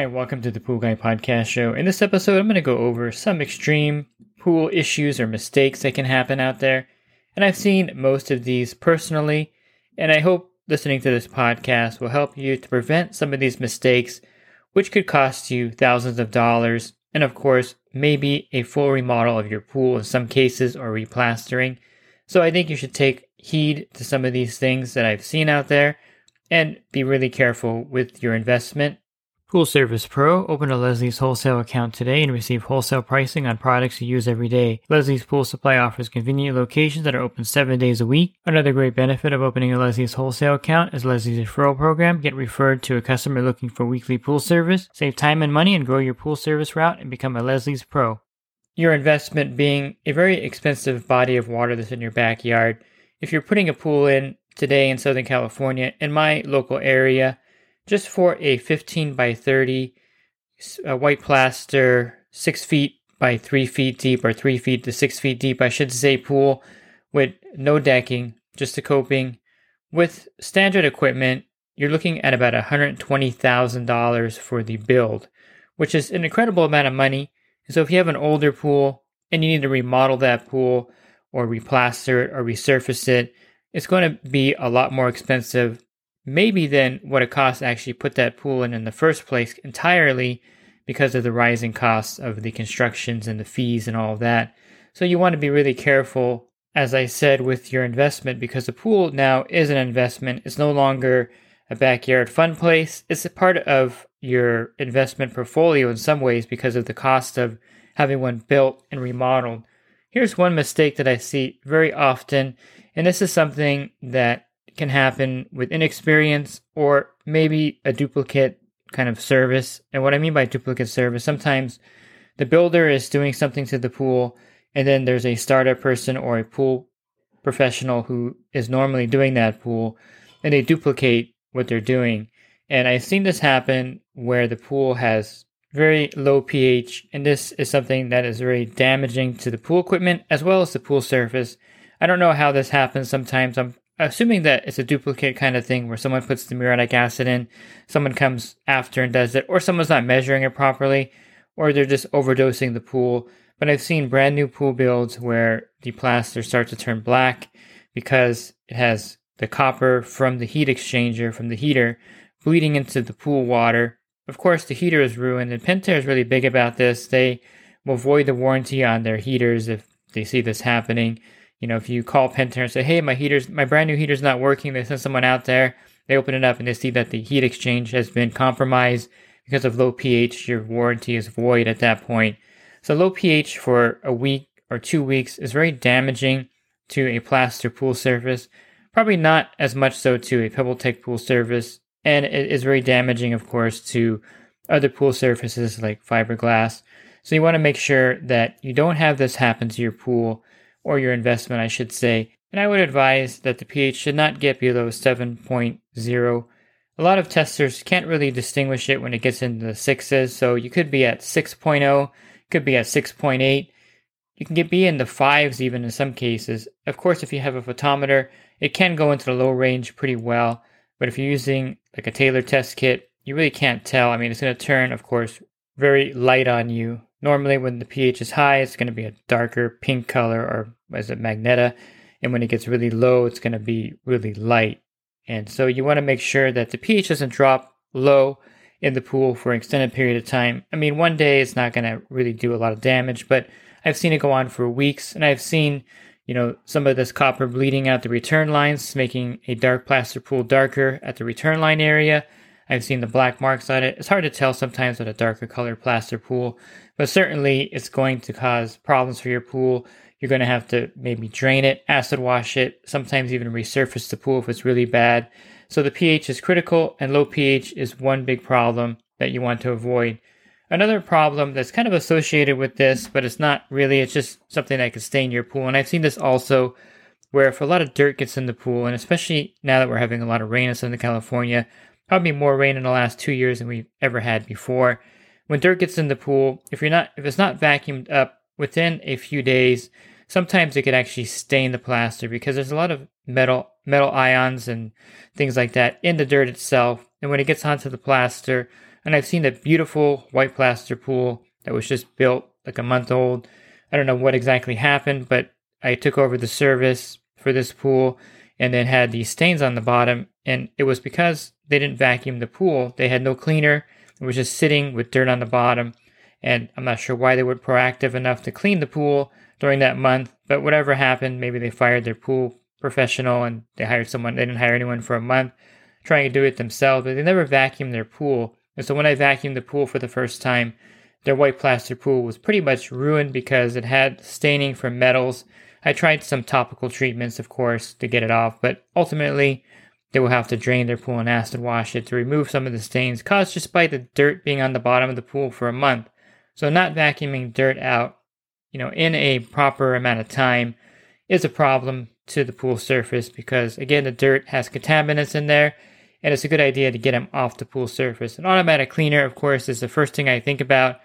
Hi, welcome to the Pool Guy Podcast Show. In this episode, I'm going to go over some extreme pool issues or mistakes that can happen out there. And I've seen most of these personally, and I hope listening to this podcast will help you to prevent some of these mistakes, which could cost you thousands of dollars, and of course, maybe a full remodel of your pool in some cases or replastering. So I think you should take heed to some of these things that I've seen out there and be really careful with your investment Pool Service Pro. Open a Leslie's wholesale account today and receive wholesale pricing on products you use every day. Leslie's Pool Supply offers convenient locations that are open seven days a week. Another great benefit of opening a Leslie's wholesale account is Leslie's referral program. Get referred to a customer looking for weekly pool service. Save time and money and grow your pool service route and become a Leslie's Pro. Your investment being a very expensive body of water that's in your backyard. If you're putting a pool in today in Southern California, in my local area, just for a 15 by 30 uh, white plaster, six feet by three feet deep, or three feet to six feet deep, I should say, pool with no decking, just a coping. With standard equipment, you're looking at about $120,000 for the build, which is an incredible amount of money. So if you have an older pool and you need to remodel that pool or replaster it or resurface it, it's going to be a lot more expensive maybe then what it costs to actually put that pool in in the first place entirely because of the rising costs of the constructions and the fees and all of that. So you want to be really careful, as I said, with your investment because the pool now is an investment. It's no longer a backyard fun place. It's a part of your investment portfolio in some ways because of the cost of having one built and remodeled. Here's one mistake that I see very often, and this is something that can happen with inexperience or maybe a duplicate kind of service. And what I mean by duplicate service, sometimes the builder is doing something to the pool, and then there's a startup person or a pool professional who is normally doing that pool, and they duplicate what they're doing. And I've seen this happen where the pool has very low pH, and this is something that is very damaging to the pool equipment as well as the pool surface. I don't know how this happens. Sometimes I'm assuming that it's a duplicate kind of thing where someone puts the muriatic acid in, someone comes after and does it, or someone's not measuring it properly, or they're just overdosing the pool. But I've seen brand new pool builds where the plaster starts to turn black because it has the copper from the heat exchanger from the heater bleeding into the pool water. Of course, the heater is ruined, and Pentair is really big about this. They will void the warranty on their heaters if they see this happening. You know, if you call Pentair and say, "Hey, my heater's my brand new heater's not working," they send someone out there. They open it up and they see that the heat exchange has been compromised because of low pH. Your warranty is void at that point. So low pH for a week or two weeks is very damaging to a plaster pool surface. Probably not as much so to a PebbleTec pool surface, and it is very damaging, of course, to other pool surfaces like fiberglass. So you want to make sure that you don't have this happen to your pool or your investment, I should say. And I would advise that the pH should not get below 7.0. A lot of testers can't really distinguish it when it gets into the sixes, so you could be at 6.0, could be at 6.8. You can get be in the fives even in some cases. Of course, if you have a photometer, it can go into the low range pretty well. But if you're using like a Taylor test kit, you really can't tell. I mean, it's going to turn, of course, very light on you Normally, when the pH is high, it's going to be a darker pink color, or as a magneta. And when it gets really low, it's going to be really light. And so you want to make sure that the pH doesn't drop low in the pool for an extended period of time. I mean, one day it's not going to really do a lot of damage, but I've seen it go on for weeks, and I've seen, you know, some of this copper bleeding out the return lines, making a dark plaster pool darker at the return line area. I've seen the black marks on it. It's hard to tell sometimes with a darker colored plaster pool, but certainly it's going to cause problems for your pool. You're going to have to maybe drain it, acid wash it, sometimes even resurface the pool if it's really bad. So the pH is critical, and low pH is one big problem that you want to avoid. Another problem that's kind of associated with this, but it's not really, it's just something that could stain your pool. And I've seen this also where if a lot of dirt gets in the pool, and especially now that we're having a lot of rain in Southern California, probably more rain in the last two years than we've ever had before. When dirt gets in the pool, if you're not if it's not vacuumed up within a few days, sometimes it could actually stain the plaster because there's a lot of metal metal ions and things like that in the dirt itself. And when it gets onto the plaster, and I've seen a beautiful white plaster pool that was just built like a month old. I don't know what exactly happened, but I took over the service for this pool and then had these stains on the bottom. And it was because they didn't vacuum the pool. They had no cleaner. It was just sitting with dirt on the bottom. And I'm not sure why they were proactive enough to clean the pool during that month. But whatever happened, maybe they fired their pool professional and they hired someone. They didn't hire anyone for a month trying to do it themselves, but they never vacuumed their pool. And so when I vacuumed the pool for the first time, their white plaster pool was pretty much ruined because it had staining from metals. I tried some topical treatments, of course, to get it off, but ultimately they will have to drain their pool and acid wash it to remove some of the stains caused just by the dirt being on the bottom of the pool for a month. So not vacuuming dirt out, you know, in a proper amount of time is a problem to the pool surface because again the dirt has contaminants in there and it's a good idea to get them off the pool surface. An automatic cleaner, of course, is the first thing I think about.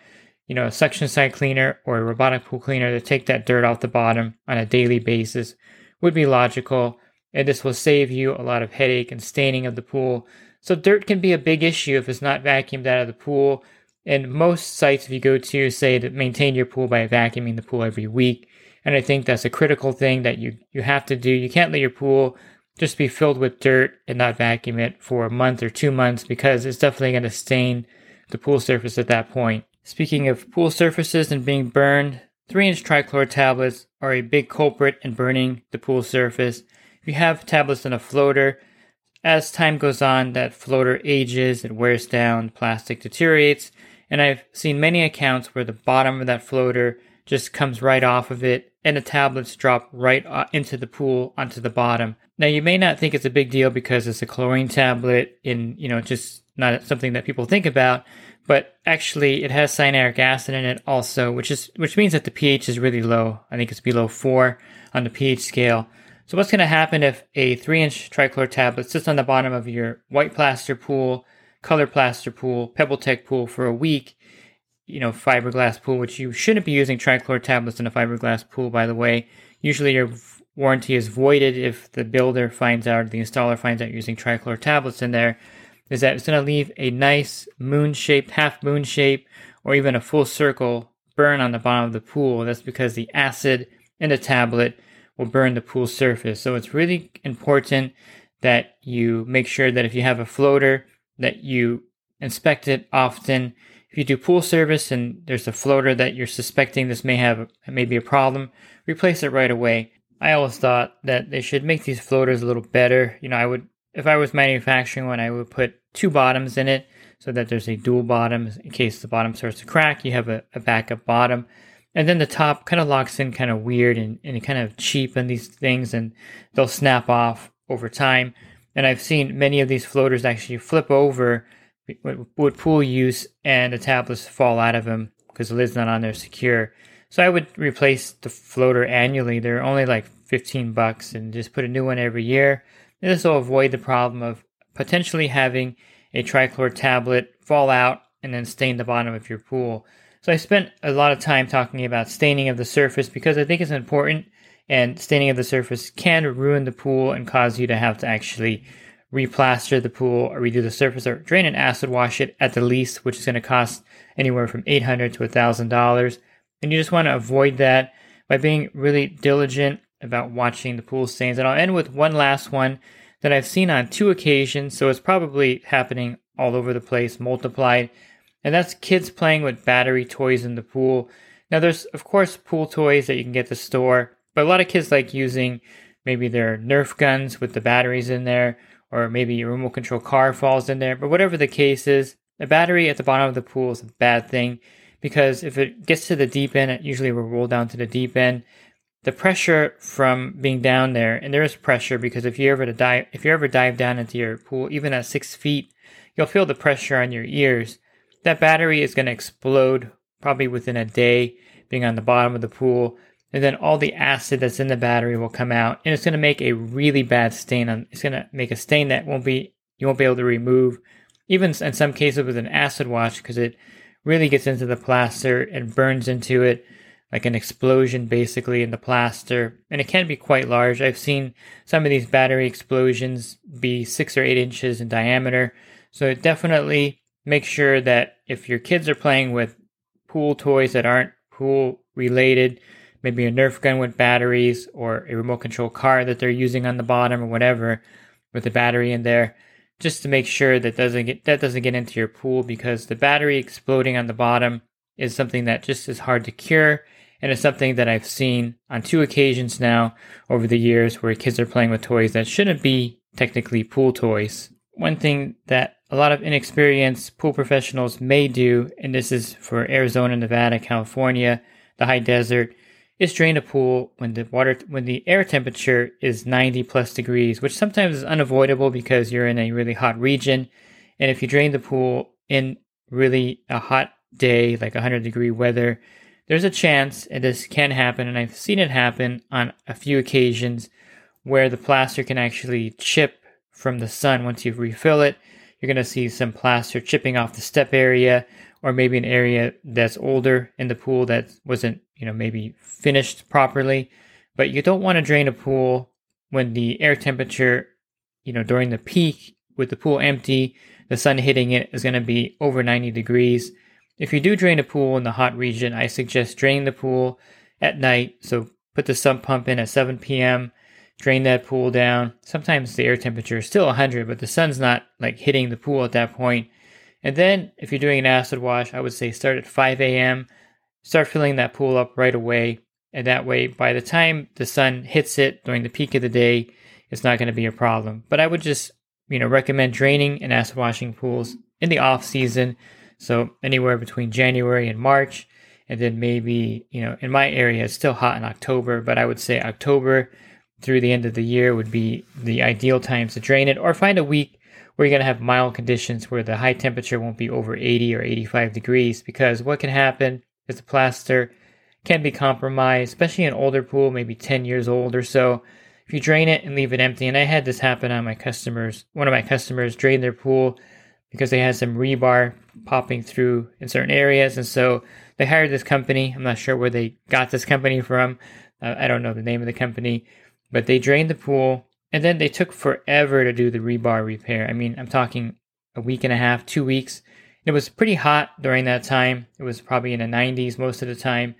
You know, a suction side cleaner or a robotic pool cleaner to take that dirt off the bottom on a daily basis would be logical, and this will save you a lot of headache and staining of the pool. So, dirt can be a big issue if it's not vacuumed out of the pool. And most sites, if you go to, say to maintain your pool by vacuuming the pool every week. And I think that's a critical thing that you, you have to do. You can't let your pool just be filled with dirt and not vacuum it for a month or two months because it's definitely going to stain the pool surface at that point. Speaking of pool surfaces and being burned, 3 inch trichlor tablets are a big culprit in burning the pool surface. If you have tablets in a floater, as time goes on, that floater ages, it wears down, plastic deteriorates, and I've seen many accounts where the bottom of that floater just comes right off of it and the tablets drop right uh, into the pool onto the bottom. Now you may not think it's a big deal because it's a chlorine tablet and you know just not something that people think about, but actually it has cyanuric acid in it also, which is which means that the pH is really low. I think it's below 4 on the pH scale. So what's going to happen if a 3-inch trichlor tablet sits on the bottom of your white plaster pool, color plaster pool, PebbleTec pool for a week you know, fiberglass pool, which you shouldn't be using trichlor tablets in a fiberglass pool, by the way. Usually your warranty is voided if the builder finds out, the installer finds out using trichlor tablets in there, is that it's going to leave a nice moon shaped, half moon shape, or even a full circle burn on the bottom of the pool. That's because the acid in the tablet will burn the pool surface. So it's really important that you make sure that if you have a floater, that you inspect it often if you do pool service and there's a floater that you're suspecting this may have maybe a problem, replace it right away. I always thought that they should make these floaters a little better. You know, I would if I was manufacturing one, I would put two bottoms in it so that there's a dual bottom in case the bottom starts to crack. You have a, a backup bottom. And then the top kind of locks in kind of weird and, and kind of cheap on these things and they'll snap off over time. And I've seen many of these floaters actually flip over with pool use and the tablets fall out of them because the lid's not on there secure. So I would replace the floater annually. They're only like 15 bucks and just put a new one every year. This will avoid the problem of potentially having a trichlor tablet fall out and then stain the bottom of your pool. So I spent a lot of time talking about staining of the surface because I think it's important and staining of the surface can ruin the pool and cause you to have to actually replaster the pool or redo the surface or drain and acid wash it at the least, which is going to cost anywhere from 800 to $1,000. And you just want to avoid that by being really diligent about watching the pool stains. And I'll end with one last one that I've seen on two occasions, so it's probably happening all over the place, multiplied. And that's kids playing with battery toys in the pool. Now, there's, of course, pool toys that you can get the store, but a lot of kids like using maybe their Nerf guns with the batteries in there, or maybe your remote control car falls in there. But whatever the case is, a battery at the bottom of the pool is a bad thing because if it gets to the deep end, it usually will roll down to the deep end. The pressure from being down there, and there is pressure because if you ever to dive, if you ever dive down into your pool, even at six feet, you'll feel the pressure on your ears. That battery is going to explode probably within a day, being on the bottom of the pool, and then all the acid that's in the battery will come out, and it's going to make a really bad stain on. It's going to make a stain that won't be you won't be able to remove, even in some cases with an acid wash, because it really gets into the plaster and burns into it like an explosion basically in the plaster, and it can be quite large. I've seen some of these battery explosions be six or eight inches in diameter, so definitely make sure that if your kids are playing with pool toys that aren't pool related, maybe a Nerf gun with batteries or a remote control car that they're using on the bottom or whatever with a battery in there, just to make sure that doesn't get that doesn't get into your pool because the battery exploding on the bottom is something that just is hard to cure and it's something that I've seen on two occasions now over the years where kids are playing with toys that shouldn't be technically pool toys. One thing that a lot of inexperienced pool professionals may do, and this is for Arizona, Nevada, California, the high desert, is drain a pool when the water when the air temperature is 90 plus degrees, which sometimes is unavoidable because you're in a really hot region. And if you drain the pool in really a hot day, like 100 degree weather, there's a chance, this can happen, and I've seen it happen on a few occasions, where the plaster can actually chip from the sun once you refill it. You're going to see some plaster chipping off the step area, or maybe an area that's older in the pool that wasn't, you know, maybe finished properly. But you don't want to drain a pool when the air temperature, you know, during the peak with the pool empty, the sun hitting it is going to be over 90 degrees. If you do drain a pool in the hot region, I suggest draining the pool at night. So put the sump pump in at 7 p.m., drain that pool down. Sometimes the air temperature is still 100, but the sun's not like hitting the pool at that point. And then if you're doing an acid wash, I would say start at 5 a.m., start filling that pool up right away. And that way, by the time the sun hits it during the peak of the day, it's not going to be a problem. But I would just, you know, recommend draining and acid washing pools in the off season so anywhere between January and March, and then maybe, you know, in my area, it's still hot in October, but I would say October through the end of the year would be the ideal times to drain it, or find a week where you're going to have mild conditions where the high temperature won't be over 80 or 85 degrees, because what can happen is the plaster can be compromised, especially an older pool, maybe 10 years old or so. If you drain it and leave it empty, and I had this happen on my customers, one of my customers drained their pool because they had some rebar popping through in certain areas. And so they hired this company. I'm not sure where they got this company from. Uh, I don't know the name of the company, but they drained the pool and then they took forever to do the rebar repair. I mean, I'm talking a week and a half, two weeks. It was pretty hot during that time. It was probably in the 90s most of the time.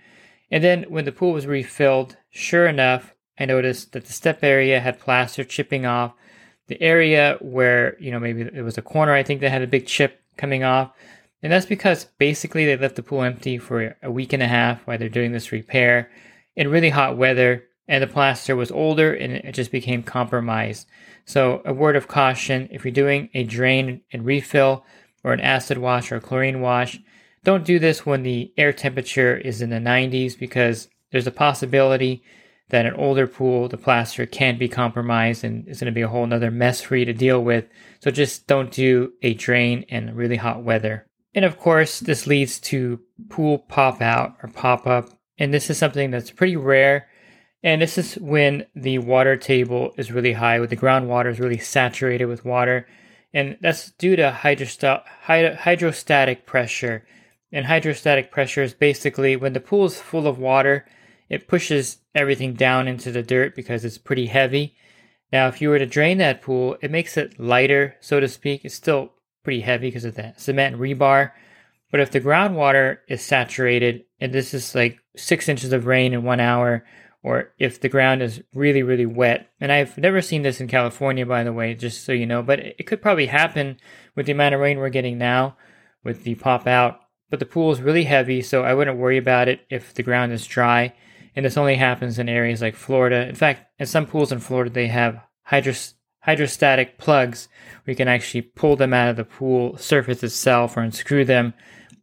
And then when the pool was refilled, sure enough, I noticed that the step area had plaster chipping off the area where, you know, maybe it was a corner, I think that had a big chip coming off. And that's because basically they left the pool empty for a week and a half while they're doing this repair in really hot weather. And the plaster was older and it just became compromised. So, a word of caution if you're doing a drain and refill or an acid wash or a chlorine wash, don't do this when the air temperature is in the 90s because there's a possibility that an older pool, the plaster can be compromised and it's going to be a whole nother mess for you to deal with. So just don't do a drain in really hot weather. And of course, this leads to pool pop out or pop up. And this is something that's pretty rare. And this is when the water table is really high, when the groundwater is really saturated with water. And that's due to hydrostatic pressure. And hydrostatic pressure is basically when the pool is full of water, it pushes everything down into the dirt because it's pretty heavy. Now, if you were to drain that pool, it makes it lighter, so to speak. It's still pretty heavy because of the cement rebar. But if the groundwater is saturated, and this is like six inches of rain in one hour, or if the ground is really, really wet, and I've never seen this in California, by the way, just so you know, but it could probably happen with the amount of rain we're getting now with the pop out. But the pool is really heavy, so I wouldn't worry about it if the ground is dry and this only happens in areas like Florida. In fact, in some pools in Florida, they have hydros- hydrostatic plugs where you can actually pull them out of the pool surface itself or unscrew them,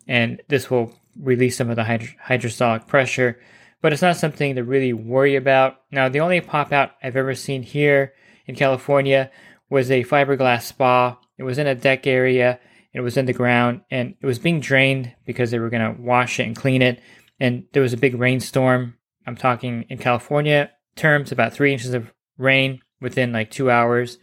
and this will release some of the hydro- hydrostatic pressure. but it's not something to really worry about. Now, the only pop out I've ever seen here in California was a fiberglass spa. It was in a deck area, it was in the ground, and it was being drained because they were going to wash it and clean it. And there was a big rainstorm. I'm talking in California terms, about three inches of rain within like two hours.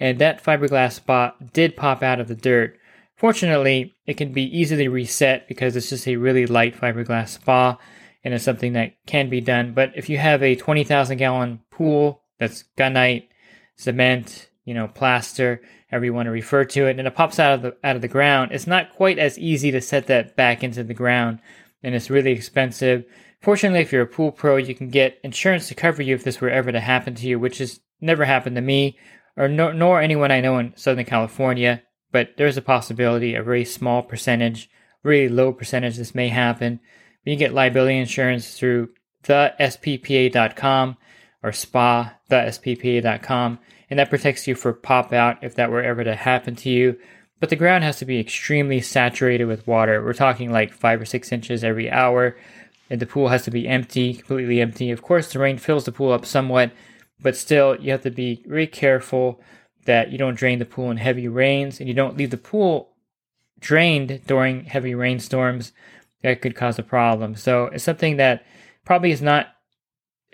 And that fiberglass spa did pop out of the dirt. Fortunately, it can be easily reset because it's just a really light fiberglass spa and it's something that can be done. But if you have a 20,000 gallon pool that's gunite, cement, you know, plaster, however you want to refer to it, and it pops out of the out of the ground, it's not quite as easy to set that back into the ground, and it's really expensive. Fortunately, if you're a pool pro, you can get insurance to cover you if this were ever to happen to you, which has never happened to me or no, nor anyone I know in Southern California but there's a possibility, a very small percentage, really low percentage, this may happen. But you get liability insurance through thesppa.com or spa, thesppa.com, and that protects you for pop out if that were ever to happen to you. But the ground has to be extremely saturated with water. We're talking like five or six inches every hour, and the pool has to be empty, completely empty. Of course, the rain fills the pool up somewhat, but still, you have to be very careful that you don't drain the pool in heavy rains and you don't leave the pool drained during heavy rainstorms that could cause a problem. So it's something that probably is not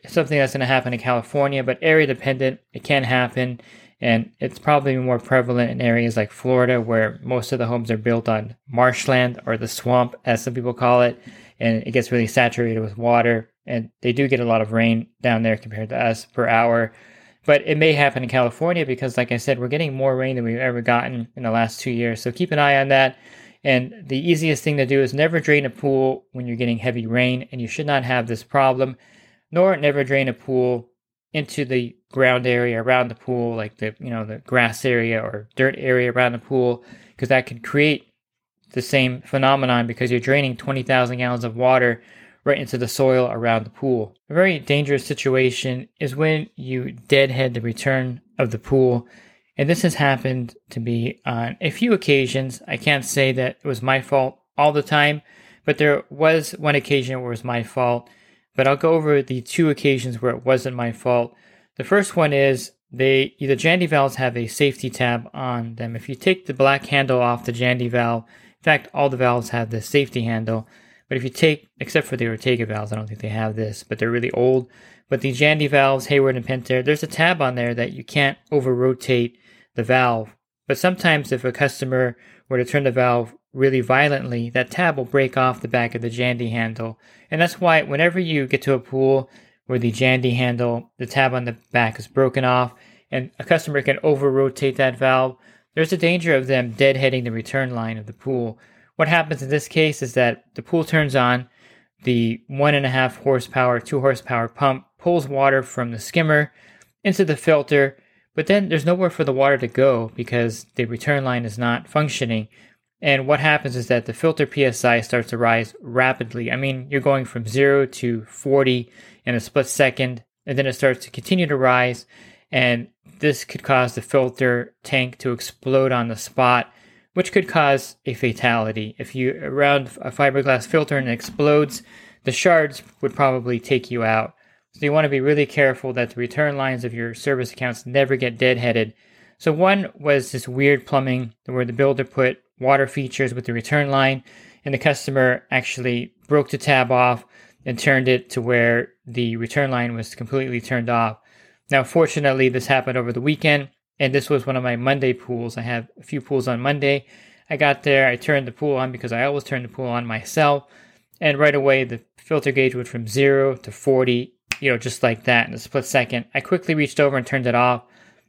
something that's going to happen in California, but area dependent. It can happen. And it's probably more prevalent in areas like Florida, where most of the homes are built on marshland or the swamp, as some people call it. And it gets really saturated with water. And they do get a lot of rain down there compared to us per hour. But it may happen in California because, like I said, we're getting more rain than we've ever gotten in the last two years. So keep an eye on that. And the easiest thing to do is never drain a pool when you're getting heavy rain, and you should not have this problem, nor never drain a pool into the ground area around the pool, like the you know the grass area or dirt area around the pool, because that can create the same phenomenon because you're draining 20,000 gallons of water right into the soil around the pool. A very dangerous situation is when you deadhead the return of the pool. And this has happened to me on a few occasions. I can't say that it was my fault all the time, but there was one occasion where it was my fault. But I'll go over the two occasions where it wasn't my fault. The first one is they the Jandy valves have a safety tab on them. If you take the black handle off the Jandy valve, in fact, all the valves have the safety handle. But if you take, except for the Ortega valves, I don't think they have this, but they're really old. But the Jandy valves, Hayward and Pentair, there's a tab on there that you can't over rotate the valve. But sometimes if a customer were to turn the valve really violently, that tab will break off the back of the Jandy handle. And that's why whenever you get to a pool where the Jandy handle, the tab on the back is broken off, and a customer can over rotate that valve, there's a danger of them deadheading the return line of the pool, what happens in this case is that the pool turns on, the one and a half horsepower, two horsepower pump pulls water from the skimmer into the filter, but then there's nowhere for the water to go because the return line is not functioning. And what happens is that the filter PSI starts to rise rapidly. I mean, you're going from zero to 40 in a split second, and then it starts to continue to rise. And this could cause the filter tank to explode on the spot which could cause a fatality. If you around a fiberglass filter and it explodes, the shards would probably take you out. So you want to be really careful that the return lines of your service accounts never get deadheaded. So one was this weird plumbing where the builder put water features with the return line and the customer actually broke the tab off and turned it to where the return line was completely turned off. Now, fortunately, this happened over the weekend and this was one of my Monday pools. I have a few pools on Monday. I got there, I turned the pool on because I always turn the pool on myself, and right away the filter gauge went from zero to 40, you know, just like that in a split second. I quickly reached over and turned it off.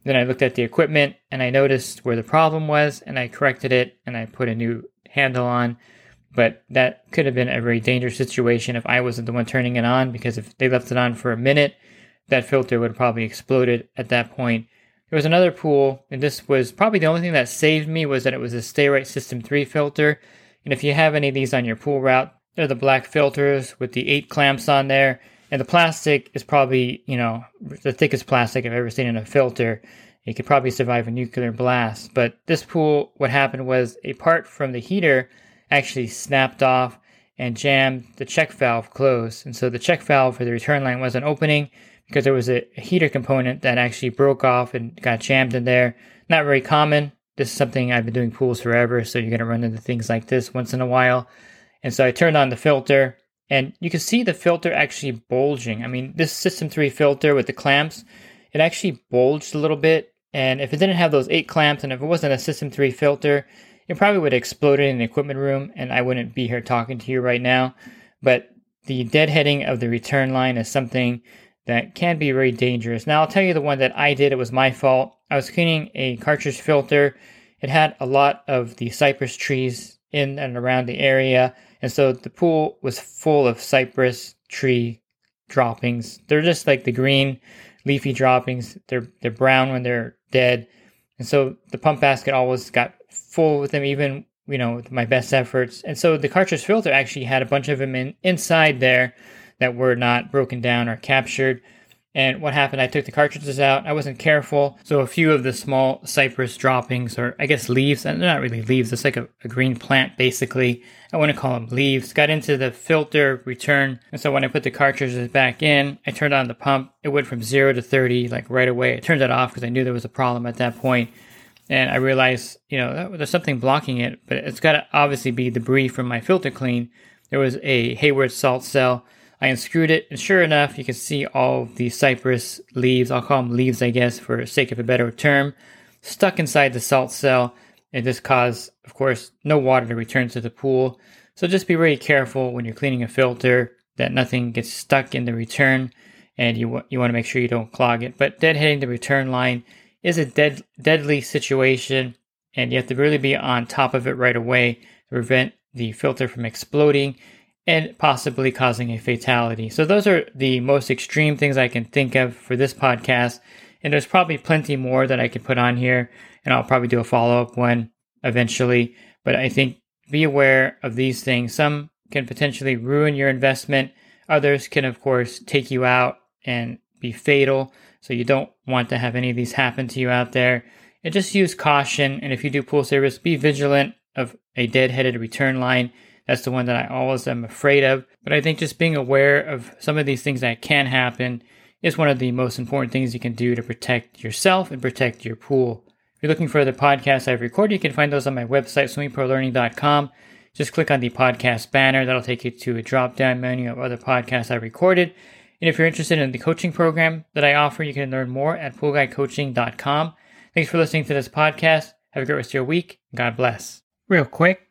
Then I looked at the equipment and I noticed where the problem was, and I corrected it and I put a new handle on. But that could have been a very dangerous situation if I wasn't the one turning it on because if they left it on for a minute, that filter would probably exploded at that point. There was another pool, and this was probably the only thing that saved me was that it was a Sta-Rite System 3 filter. And if you have any of these on your pool route, they're the black filters with the eight clamps on there. And the plastic is probably, you know, the thickest plastic I've ever seen in a filter. It could probably survive a nuclear blast. But this pool, what happened was a part from the heater actually snapped off and jammed the check valve closed. And so the check valve for the return line wasn't opening because there was a, heater component that actually broke off and got jammed in there. Not very common. This is something I've been doing pools forever, so you're going to run into things like this once in a while. And so I turned on the filter, and you can see the filter actually bulging. I mean, this System 3 filter with the clamps, it actually bulged a little bit. And if it didn't have those eight clamps, and if it wasn't a System 3 filter, it probably would have exploded in the equipment room, and I wouldn't be here talking to you right now. But the deadheading of the return line is something that can be very dangerous. Now, I'll tell you the one that I did, it was my fault. I was cleaning a cartridge filter. It had a lot of the cypress trees in and around the area, and so the pool was full of cypress tree droppings. They're just like the green leafy droppings. They're they're brown when they're dead. And so the pump basket always got full with them, even you know with my best efforts. And so the cartridge filter actually had a bunch of them in, inside there that were not broken down or captured. And what happened, I took the cartridges out. I wasn't careful. So a few of the small cypress droppings, or I guess leaves, and they're not really leaves, it's like a, a green plant basically. I want to call them leaves, got into the filter return. And so when I put the cartridges back in, I turned on the pump. It went from zero to 30 like right away. I turned it off because I knew there was a problem at that point. And I realized, you know, there's something blocking it, but it's got to obviously be debris from my filter clean. There was a Hayward salt cell I unscrewed it, and sure enough, you can see all the cypress leaves, I'll call them leaves, I guess, for sake of a better term, stuck inside the salt cell. And this caused, of course, no water to return to the pool. So just be very careful when you're cleaning a filter that nothing gets stuck in the return, and you, you want to make sure you don't clog it. But deadheading the return line is a dead, deadly situation, and you have to really be on top of it right away to prevent the filter from exploding and possibly causing a fatality. So, those are the most extreme things I can think of for this podcast. And there's probably plenty more that I could put on here, and I'll probably do a follow up one eventually. But I think be aware of these things. Some can potentially ruin your investment, others can, of course, take you out and be fatal. So, you don't want to have any of these happen to you out there. And just use caution. And if you do pool service, be vigilant of a dead-headed return line that's the one that I always am afraid of. But I think just being aware of some of these things that can happen is one of the most important things you can do to protect yourself and protect your pool. If you're looking for other podcasts I've recorded, you can find those on my website, swimmingpoollearning.com. Just click on the podcast banner. That'll take you to a drop down menu of other podcasts I recorded. And if you're interested in the coaching program that I offer, you can learn more at poolguycoaching.com. Thanks for listening to this podcast. Have a great rest of your week. God bless. Real quick,